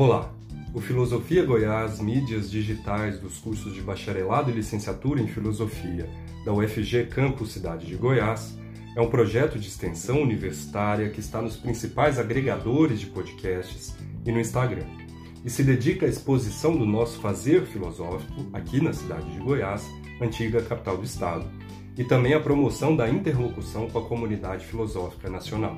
Olá! O Filosofia Goiás Mídias Digitais dos cursos de bacharelado e licenciatura em Filosofia da UFG Campus Cidade de Goiás é um projeto de extensão universitária que está nos principais agregadores de podcasts e no Instagram, e se dedica à exposição do nosso fazer filosófico aqui na cidade de Goiás, antiga capital do estado, e também à promoção da interlocução com a comunidade filosófica nacional.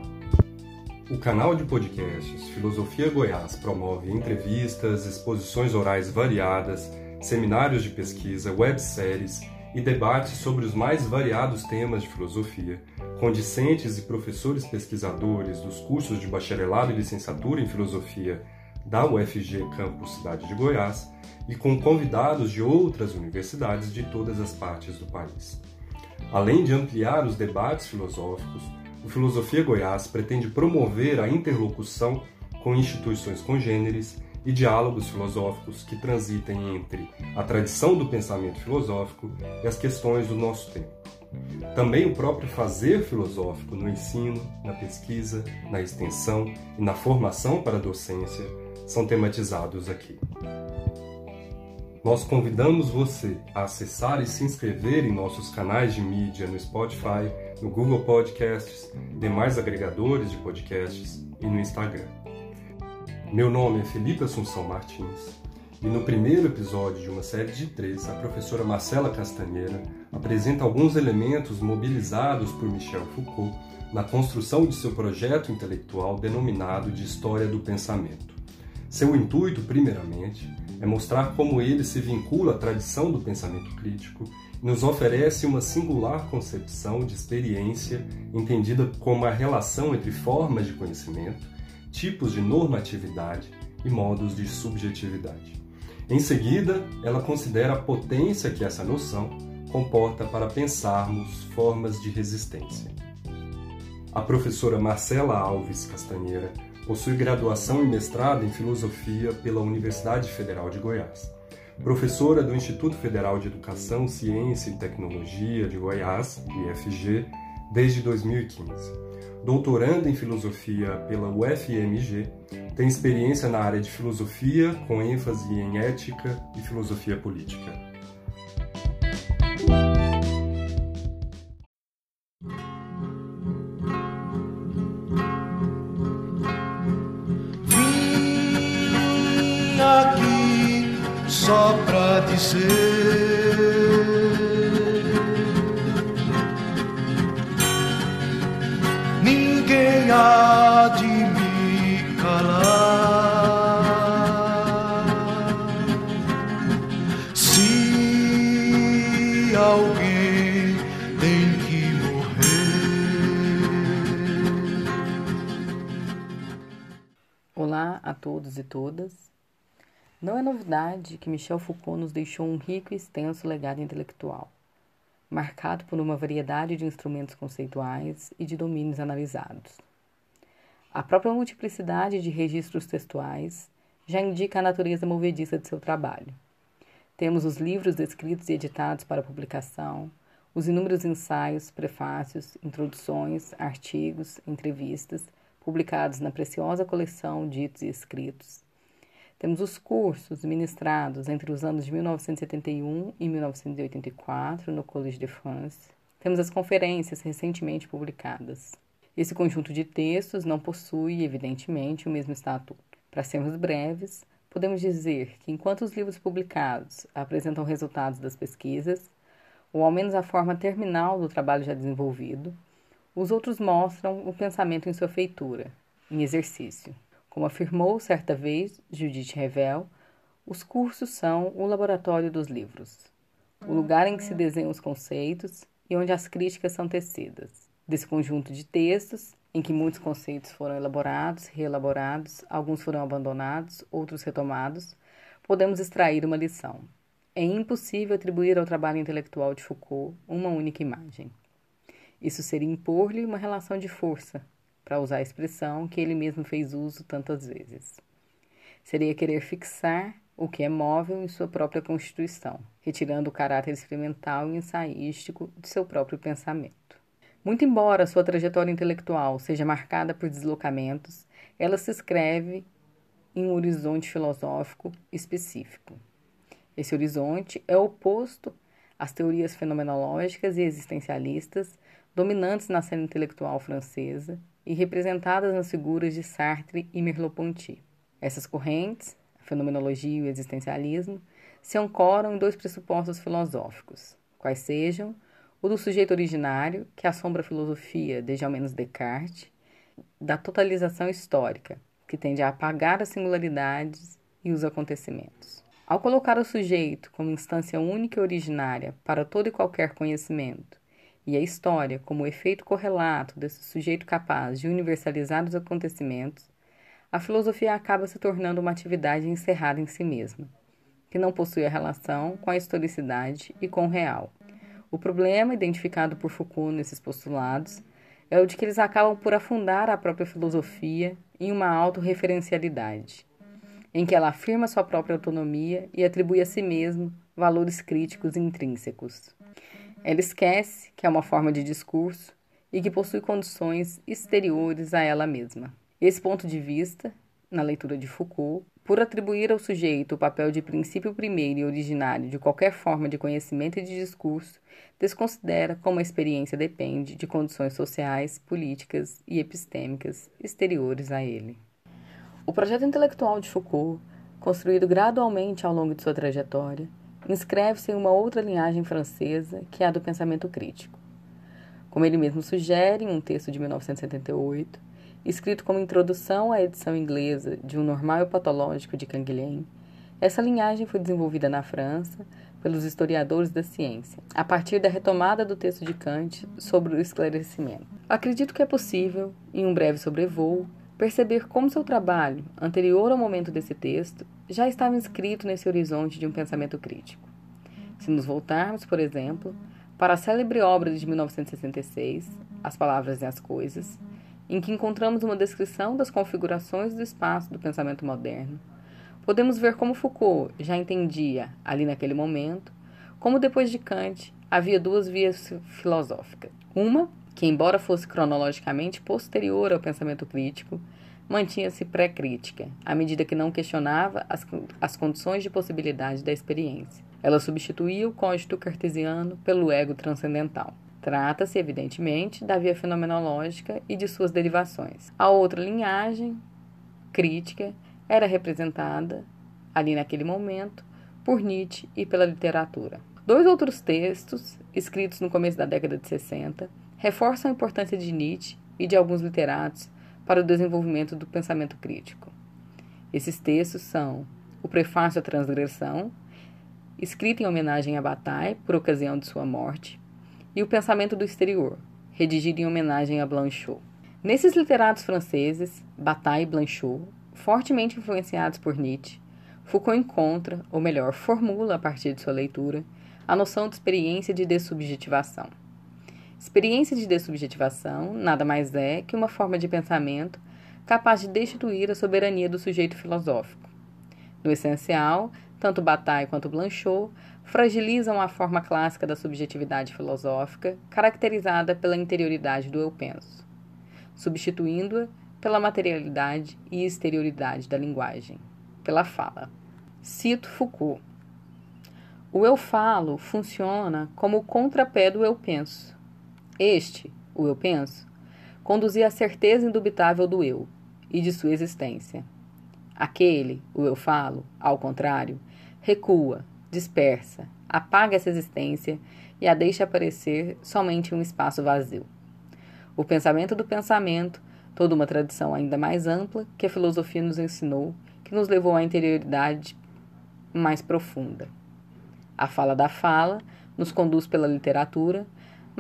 O canal de podcasts Filosofia Goiás promove entrevistas, exposições orais variadas, seminários de pesquisa, webséries e debates sobre os mais variados temas de filosofia, com discentes e professores pesquisadores dos cursos de bacharelado e licenciatura em filosofia da UFG Campus Cidade de Goiás e com convidados de outras universidades de todas as partes do país. Além de ampliar os debates filosóficos, o Filosofia Goiás pretende promover a interlocução com instituições congêneres e diálogos filosóficos que transitem entre a tradição do pensamento filosófico e as questões do nosso tempo. Também o próprio fazer filosófico no ensino, na pesquisa, na extensão e na formação para a docência são tematizados aqui. Nós convidamos você a acessar e se inscrever em nossos canais de mídia no Spotify, no Google Podcasts, demais agregadores de podcasts e no Instagram. Meu nome é Felipe Assunção Martins e no primeiro episódio de uma série de três, a professora Marcela Castanheira apresenta alguns elementos mobilizados por Michel Foucault na construção de seu projeto intelectual denominado de História do Pensamento. Seu intuito, primeiramente, é mostrar como ele se vincula à tradição do pensamento crítico e nos oferece uma singular concepção de experiência entendida como a relação entre formas de conhecimento, tipos de normatividade e modos de subjetividade. Em seguida, ela considera a potência que essa noção comporta para pensarmos formas de resistência. A professora Marcela Alves Castanheira Possui graduação e mestrado em filosofia pela Universidade Federal de Goiás. Professora do Instituto Federal de Educação, Ciência e Tecnologia de Goiás, IFG, desde 2015. Doutoranda em filosofia pela UFMG, tem experiência na área de filosofia, com ênfase em ética e filosofia política. Só pra dizer ninguém há de me calar se alguém tem que morrer. Olá a todos e todas. Não é novidade que Michel Foucault nos deixou um rico e extenso legado intelectual, marcado por uma variedade de instrumentos conceituais e de domínios analisados. A própria multiplicidade de registros textuais já indica a natureza movediça de seu trabalho. Temos os livros escritos e editados para publicação, os inúmeros ensaios, prefácios, introduções, artigos, entrevistas, publicados na preciosa coleção Ditos e Escritos, temos os cursos ministrados entre os anos de 1971 e 1984 no Collège de France. Temos as conferências recentemente publicadas. Esse conjunto de textos não possui, evidentemente, o mesmo estatuto. Para sermos breves, podemos dizer que enquanto os livros publicados apresentam resultados das pesquisas, ou ao menos a forma terminal do trabalho já desenvolvido, os outros mostram o pensamento em sua feitura, em exercício. Como afirmou certa vez Judith Revel, os cursos são o laboratório dos livros, o lugar em que se desenham os conceitos e onde as críticas são tecidas. Desse conjunto de textos, em que muitos conceitos foram elaborados, reelaborados, alguns foram abandonados, outros retomados, podemos extrair uma lição. É impossível atribuir ao trabalho intelectual de Foucault uma única imagem. Isso seria impor-lhe uma relação de força, para usar a expressão que ele mesmo fez uso tantas vezes. Seria querer fixar o que é móvel em sua própria constituição, retirando o caráter experimental e ensaístico de seu próprio pensamento. Muito embora sua trajetória intelectual seja marcada por deslocamentos, ela se escreve em um horizonte filosófico específico. Esse horizonte é oposto às teorias fenomenológicas e existencialistas dominantes na cena intelectual francesa e representadas nas figuras de Sartre e Merleau-Ponty. Essas correntes, a fenomenologia e o existencialismo, se ancoram em dois pressupostos filosóficos, quais sejam o do sujeito originário, que assombra a filosofia desde ao menos Descartes, da totalização histórica, que tende a apagar as singularidades e os acontecimentos. Ao colocar o sujeito como instância única e originária para todo e qualquer conhecimento, e a história como o efeito correlato desse sujeito capaz de universalizar os acontecimentos, a filosofia acaba se tornando uma atividade encerrada em si mesma, que não possui a relação com a historicidade e com o real. O problema identificado por Foucault nesses postulados é o de que eles acabam por afundar a própria filosofia em uma autorreferencialidade, em que ela afirma sua própria autonomia e atribui a si mesmo valores críticos intrínsecos. Ela esquece que é uma forma de discurso e que possui condições exteriores a ela mesma. Esse ponto de vista, na leitura de Foucault, por atribuir ao sujeito o papel de princípio primeiro e originário de qualquer forma de conhecimento e de discurso, desconsidera como a experiência depende de condições sociais, políticas e epistêmicas exteriores a ele. O projeto intelectual de Foucault, construído gradualmente ao longo de sua trajetória, inscreve-se em uma outra linhagem francesa, que é a do pensamento crítico. Como ele mesmo sugere em um texto de 1978, escrito como introdução à edição inglesa de Um Normal e Patológico de Canguilhem, essa linhagem foi desenvolvida na França pelos historiadores da ciência, a partir da retomada do texto de Kant sobre o esclarecimento. Acredito que é possível, em um breve sobrevoo, perceber como seu trabalho, anterior ao momento desse texto, já estava inscrito nesse horizonte de um pensamento crítico. Se nos voltarmos, por exemplo, para a célebre obra de 1966, As Palavras e as Coisas, em que encontramos uma descrição das configurações do espaço do pensamento moderno, podemos ver como Foucault já entendia, ali naquele momento, como depois de Kant havia duas vias filosóficas. Uma que, embora fosse cronologicamente posterior ao pensamento crítico, mantinha-se pré-crítica, à medida que não questionava as, as condições de possibilidade da experiência. Ela substituía o código cartesiano pelo ego transcendental. Trata-se, evidentemente, da via fenomenológica e de suas derivações. A outra linhagem, crítica, era representada, ali naquele momento, por Nietzsche e pela literatura. Dois outros textos, escritos no começo da década de 60, reforçam a importância de Nietzsche e de alguns literatos para o desenvolvimento do pensamento crítico. Esses textos são o Prefácio à Transgressão, escrito em homenagem a Bataille por ocasião de sua morte, e o Pensamento do Exterior, redigido em homenagem a Blanchot. Nesses literatos franceses, Bataille e Blanchot, fortemente influenciados por Nietzsche, Foucault encontra, ou melhor, formula a partir de sua leitura, a noção de experiência de dessubjetivação. Experiência de dessubjetivação nada mais é que uma forma de pensamento capaz de destituir a soberania do sujeito filosófico. No essencial, tanto Bataille quanto Blanchot fragilizam a forma clássica da subjetividade filosófica, caracterizada pela interioridade do eu penso, substituindo-a pela materialidade e exterioridade da linguagem, pela fala. Cito Foucault. O eu falo funciona como o contrapé do eu penso este, o eu penso, conduzia à certeza indubitável do eu e de sua existência. Aquele, o eu falo, ao contrário, recua, dispersa, apaga essa existência e a deixa aparecer somente um espaço vazio. O pensamento do pensamento, toda uma tradição ainda mais ampla que a filosofia nos ensinou, que nos levou à interioridade mais profunda. A fala da fala nos conduz pela literatura,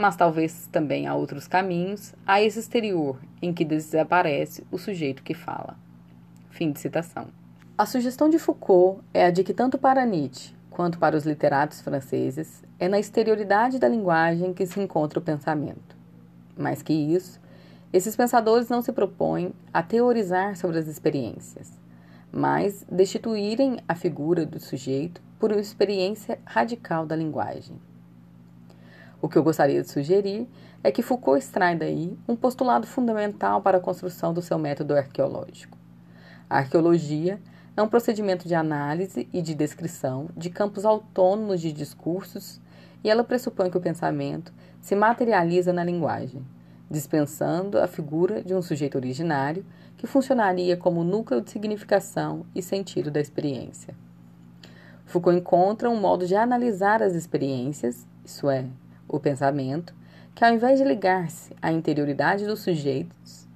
mas talvez também há outros caminhos, a esse exterior em que desaparece o sujeito que fala. Fim de citação. A sugestão de Foucault é a de que, tanto para Nietzsche quanto para os literatos franceses, é na exterioridade da linguagem que se encontra o pensamento. Mais que isso, esses pensadores não se propõem a teorizar sobre as experiências, mas destituírem a figura do sujeito por uma experiência radical da linguagem. O que eu gostaria de sugerir é que Foucault extrai daí um postulado fundamental para a construção do seu método arqueológico. A arqueologia é um procedimento de análise e de descrição de campos autônomos de discursos e ela pressupõe que o pensamento se materializa na linguagem, dispensando a figura de um sujeito originário que funcionaria como núcleo de significação e sentido da experiência. Foucault encontra um modo de analisar as experiências, isso é, o pensamento, que ao invés de ligar-se à interioridade dos sujeitos,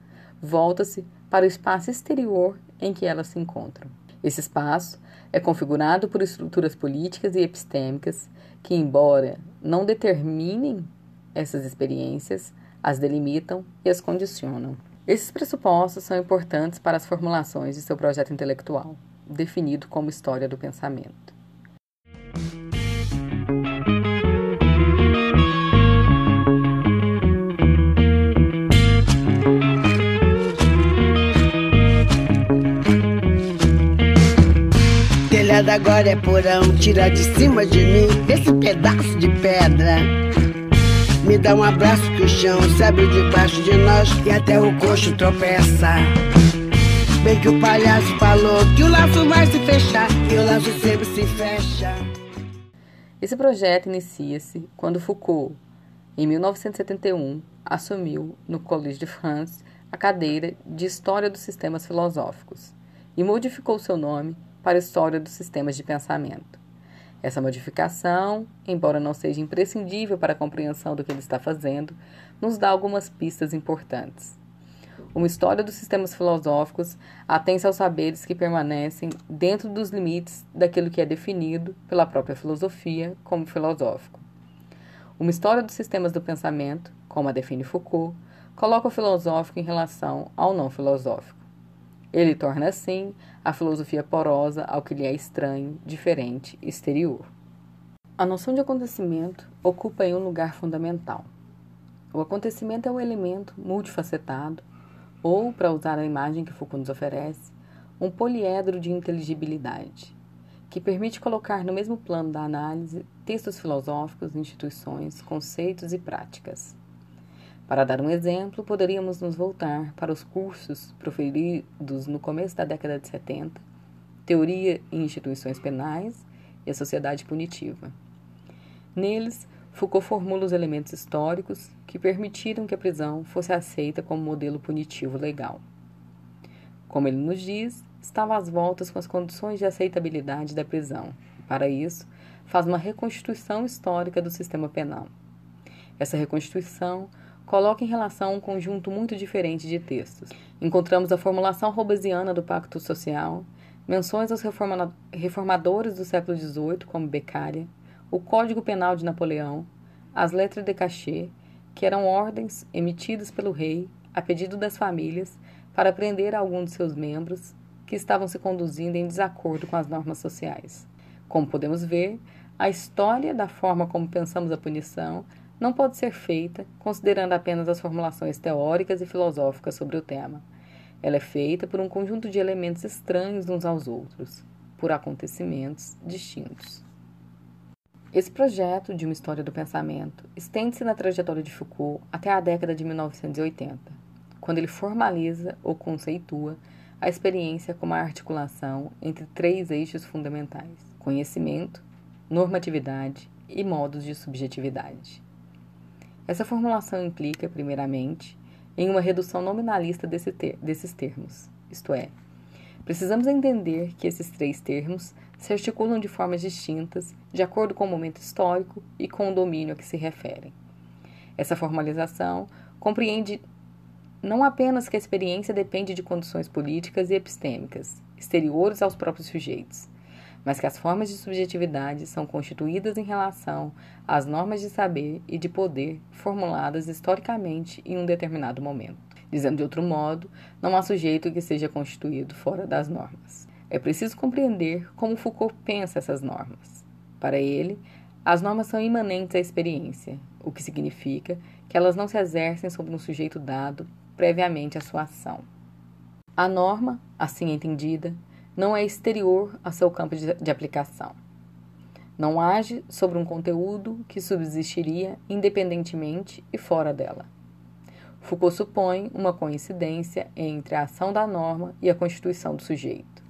volta-se para o espaço exterior em que elas se encontram. Esse espaço é configurado por estruturas políticas e epistêmicas que, embora não determinem essas experiências, as delimitam e as condicionam. Esses pressupostos são importantes para as formulações de seu projeto intelectual, definido como história do pensamento. Telhado agora é porão, tira de cima de mim esse pedaço de pedra. Me dá um abraço que o chão se abre debaixo de nós e até o coxo tropeça. Bem que o palhaço falou que o laço vai se fechar e o laço sempre se fecha. Esse projeto inicia-se quando Foucault, em 1971, assumiu no Collège de France a cadeira de História dos Sistemas Filosóficos e modificou seu nome para a história dos sistemas de pensamento. Essa modificação, embora não seja imprescindível para a compreensão do que ele está fazendo, nos dá algumas pistas importantes. Uma história dos sistemas filosóficos atém-se aos saberes que permanecem dentro dos limites daquilo que é definido pela própria filosofia como filosófico. Uma história dos sistemas do pensamento, como a define Foucault, coloca o filosófico em relação ao não filosófico. Ele torna, assim, a filosofia porosa ao que lhe é estranho, diferente, exterior. A noção de acontecimento ocupa aí um lugar fundamental. O acontecimento é um elemento multifacetado, ou, para usar a imagem que Foucault nos oferece, um poliedro de inteligibilidade, que permite colocar no mesmo plano da análise textos filosóficos, instituições, conceitos e práticas. Para dar um exemplo, poderíamos nos voltar para os cursos proferidos no começo da década de 70, Teoria e Instituições Penais e a Sociedade Punitiva. Neles, Foucault formula os elementos históricos que permitiram que a prisão fosse aceita como modelo punitivo legal. Como ele nos diz, estava às voltas com as condições de aceitabilidade da prisão. Para isso, faz uma reconstituição histórica do sistema penal. Essa reconstituição coloca em relação um conjunto muito diferente de textos. Encontramos a formulação robesiana do Pacto Social, menções aos reformadores do século XVIII, como Beccaria, o Código Penal de Napoleão, as letras de cachê, que eram ordens emitidas pelo rei a pedido das famílias para prender algum de seus membros que estavam se conduzindo em desacordo com as normas sociais. Como podemos ver, a história da forma como pensamos a punição não pode ser feita considerando apenas as formulações teóricas e filosóficas sobre o tema. Ela é feita por um conjunto de elementos estranhos uns aos outros, por acontecimentos distintos. Esse projeto de uma história do pensamento estende-se na trajetória de Foucault até a década de 1980, quando ele formaliza ou conceitua a experiência como a articulação entre três eixos fundamentais: conhecimento, normatividade e modos de subjetividade. Essa formulação implica, primeiramente, em uma redução nominalista desse ter desses termos, isto é, precisamos entender que esses três termos se articulam de formas distintas, de acordo com o momento histórico e com o domínio a que se referem. Essa formalização compreende não apenas que a experiência depende de condições políticas e epistêmicas, exteriores aos próprios sujeitos, mas que as formas de subjetividade são constituídas em relação às normas de saber e de poder formuladas historicamente em um determinado momento. Dizendo de outro modo, não há sujeito que seja constituído fora das normas. É preciso compreender como Foucault pensa essas normas. Para ele, as normas são imanentes à experiência, o que significa que elas não se exercem sobre um sujeito dado previamente à sua ação. A norma, assim entendida, não é exterior a seu campo de, de aplicação. Não age sobre um conteúdo que subsistiria independentemente e fora dela. Foucault supõe uma coincidência entre a ação da norma e a constituição do sujeito.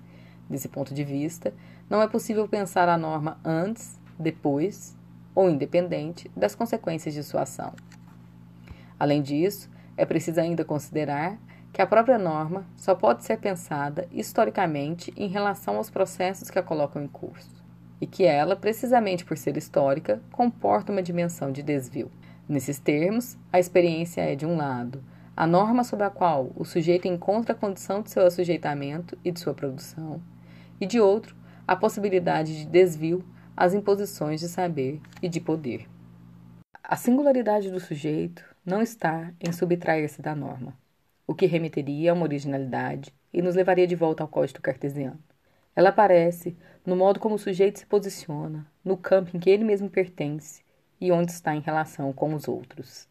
Desse ponto de vista, não é possível pensar a norma antes, depois ou independente das consequências de sua ação. Além disso, é preciso ainda considerar que a própria norma só pode ser pensada historicamente em relação aos processos que a colocam em curso, e que ela, precisamente por ser histórica, comporta uma dimensão de desvio. Nesses termos, a experiência é, de um lado, a norma sob a qual o sujeito encontra a condição de seu assujeitamento e de sua produção, e de outro, a possibilidade de desvio às imposições de saber e de poder. A singularidade do sujeito não está em subtrair-se da norma, o que remeteria a uma originalidade e nos levaria de volta ao código cartesiano. Ela aparece no modo como o sujeito se posiciona, no campo em que ele mesmo pertence e onde está em relação com os outros.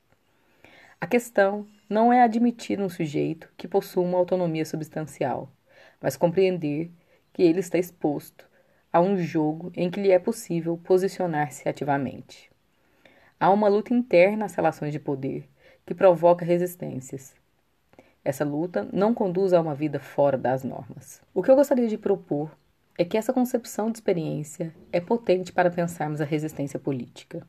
A questão não é admitir um sujeito que possua uma autonomia substancial, mas compreender que ele está exposto a um jogo em que lhe é possível posicionar-se ativamente. Há uma luta interna às relações de poder que provoca resistências. Essa luta não conduz a uma vida fora das normas. O que eu gostaria de propor é que essa concepção de experiência é potente para pensarmos a resistência política.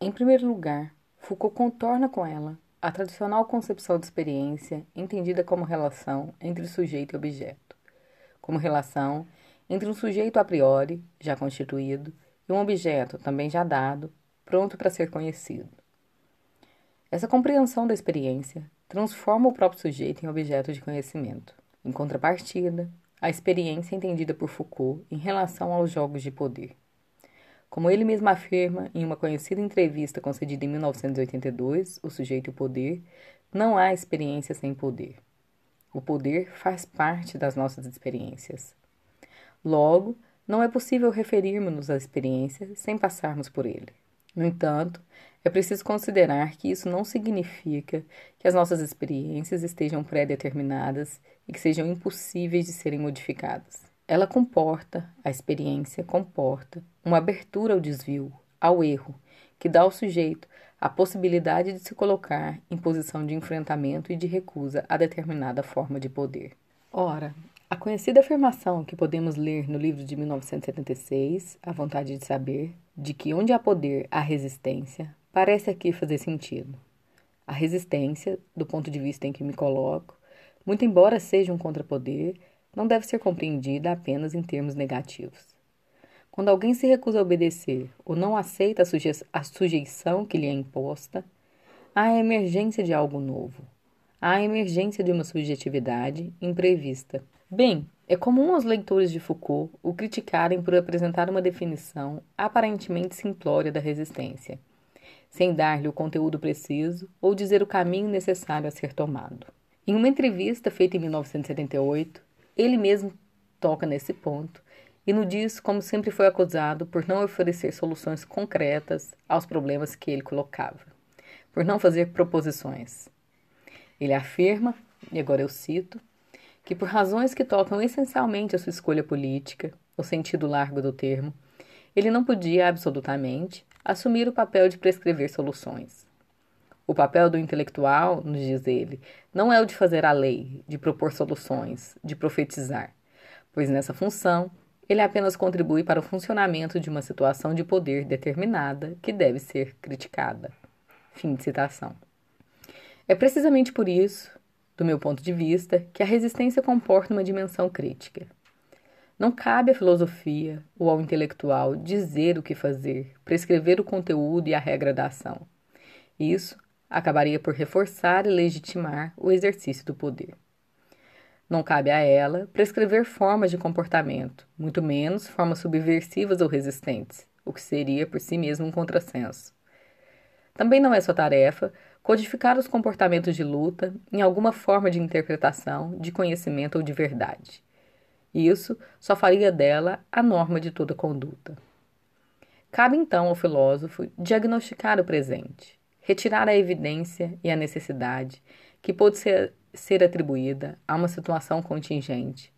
Em primeiro lugar, Foucault contorna com ela a tradicional concepção de experiência entendida como relação entre sujeito e objeto, como relação entre um sujeito a priori, já constituído, e um objeto também já dado, pronto para ser conhecido. Essa compreensão da experiência transforma o próprio sujeito em objeto de conhecimento. Em contrapartida, a experiência entendida por Foucault em relação aos jogos de poder. Como ele mesmo afirma em uma conhecida entrevista concedida em 1982, O Sujeito e o Poder, não há experiência sem poder. O poder faz parte das nossas experiências. Logo, não é possível referirmos-nos à experiência sem passarmos por ele. No entanto, é preciso considerar que isso não significa que as nossas experiências estejam pré-determinadas e que sejam impossíveis de serem modificadas. Ela comporta, a experiência comporta, uma abertura ao desvio, ao erro, que dá ao sujeito a possibilidade de se colocar em posição de enfrentamento e de recusa a determinada forma de poder. Ora, a conhecida afirmação que podemos ler no livro de 1976, A Vontade de Saber, de que onde há poder há resistência, parece aqui fazer sentido. A resistência, do ponto de vista em que me coloco, muito embora seja um contrapoder, não deve ser compreendida apenas em termos negativos. Quando alguém se recusa a obedecer ou não aceita a, suje a sujeição que lhe é imposta, há a emergência de algo novo. Há a emergência de uma subjetividade imprevista. Bem, é comum aos leitores de Foucault o criticarem por apresentar uma definição aparentemente simplória da resistência, sem dar-lhe o conteúdo preciso ou dizer o caminho necessário a ser tomado. Em uma entrevista feita em 1978, ele mesmo toca nesse ponto e no diz como sempre foi acusado por não oferecer soluções concretas aos problemas que ele colocava, por não fazer proposições. Ele afirma, e agora eu cito, que por razões que tocam essencialmente a sua escolha política, no sentido largo do termo, ele não podia absolutamente assumir o papel de prescrever soluções. O papel do intelectual, nos diz ele, não é o de fazer a lei, de propor soluções, de profetizar, pois nessa função ele apenas contribui para o funcionamento de uma situação de poder determinada que deve ser criticada. Fim de citação. É precisamente por isso, do meu ponto de vista, que a resistência comporta uma dimensão crítica. Não cabe à filosofia ou ao intelectual dizer o que fazer, prescrever o conteúdo e a regra da ação. Isso acabaria por reforçar e legitimar o exercício do poder. Não cabe a ela prescrever formas de comportamento, muito menos formas subversivas ou resistentes, o que seria por si mesmo um contrassenso. Também não é sua tarefa codificar os comportamentos de luta em alguma forma de interpretação, de conhecimento ou de verdade. Isso só faria dela a norma de toda conduta. Cabe então ao filósofo diagnosticar o presente, retirar a evidência e a necessidade que pode ser, ser atribuída a uma situação contingente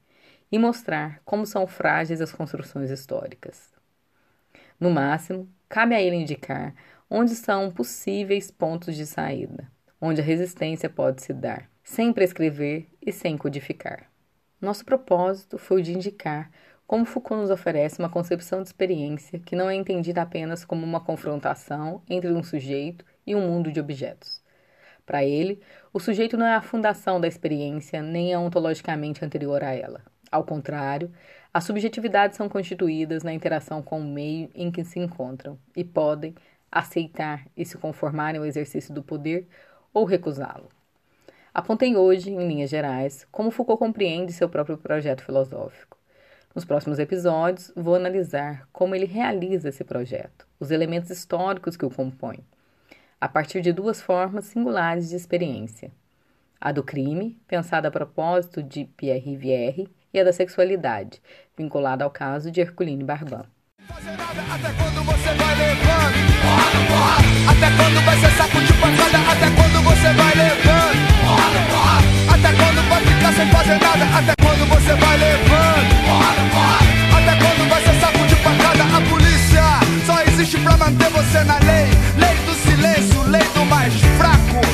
e mostrar como são frágeis as construções históricas. No máximo, cabe a ele indicar onde são possíveis pontos de saída, onde a resistência pode se dar, sem prescrever e sem codificar. Nosso propósito foi o de indicar como Foucault nos oferece uma concepção de experiência que não é entendida apenas como uma confrontação entre um sujeito e um mundo de objetos. Para ele, o sujeito não é a fundação da experiência nem é ontologicamente anterior a ela. Ao contrário, as subjetividades são constituídas na interação com o meio em que se encontram e podem aceitar e se conformarem ao exercício do poder ou recusá-lo. Apontei hoje, em linhas gerais, como Foucault compreende seu próprio projeto filosófico. Nos próximos episódios, vou analisar como ele realiza esse projeto, os elementos históricos que o compõem, a partir de duas formas singulares de experiência: a do crime, pensada a propósito de Pierre Rivière, e a da sexualidade, vinculada ao caso de Herculine Barban. Até quando você vai levando? Até quando vai ser saco de pancada? Até quando você vai levando? Até quando vai ficar sem fazer nada? Até quando você vai levando? Até quando vai ser saco de pancada? A polícia só existe pra manter você na lei. Lei do silêncio, lei do mais fraco.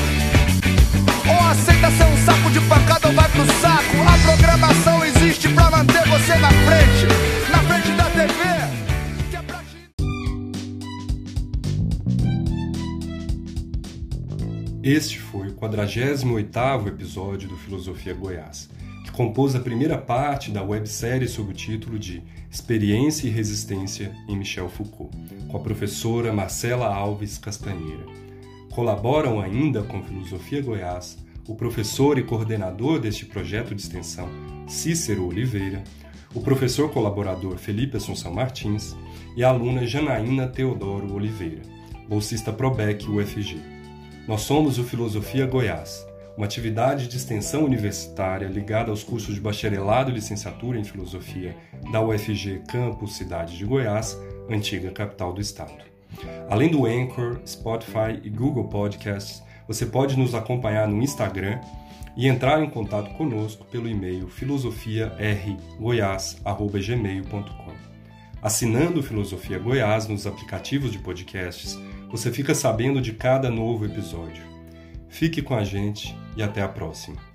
Ou aceita ser um saco de pancada ou vai pro saco. A programação existe pra manter você. Na frente Este foi o 48º episódio do Filosofia Goiás, que compôs a primeira parte da websérie sob o título de Experiência e Resistência em Michel Foucault, com a professora Marcela Alves Castanheira. Colaboram ainda com Filosofia Goiás o professor e coordenador deste projeto de extensão, Cícero Oliveira, o professor colaborador Felipe Assunção Martins e a aluna Janaína Teodoro Oliveira, bolsista Probec UFG. Nós somos o Filosofia Goiás, uma atividade de extensão universitária ligada aos cursos de bacharelado e licenciatura em filosofia da UFG Campus Cidade de Goiás, antiga capital do estado. Além do Anchor, Spotify e Google Podcasts, você pode nos acompanhar no Instagram e entrar em contato conosco pelo e-mail filosofiargoiás@gmail.com. Assinando Filosofia Goiás nos aplicativos de podcasts, você fica sabendo de cada novo episódio. Fique com a gente e até a próxima.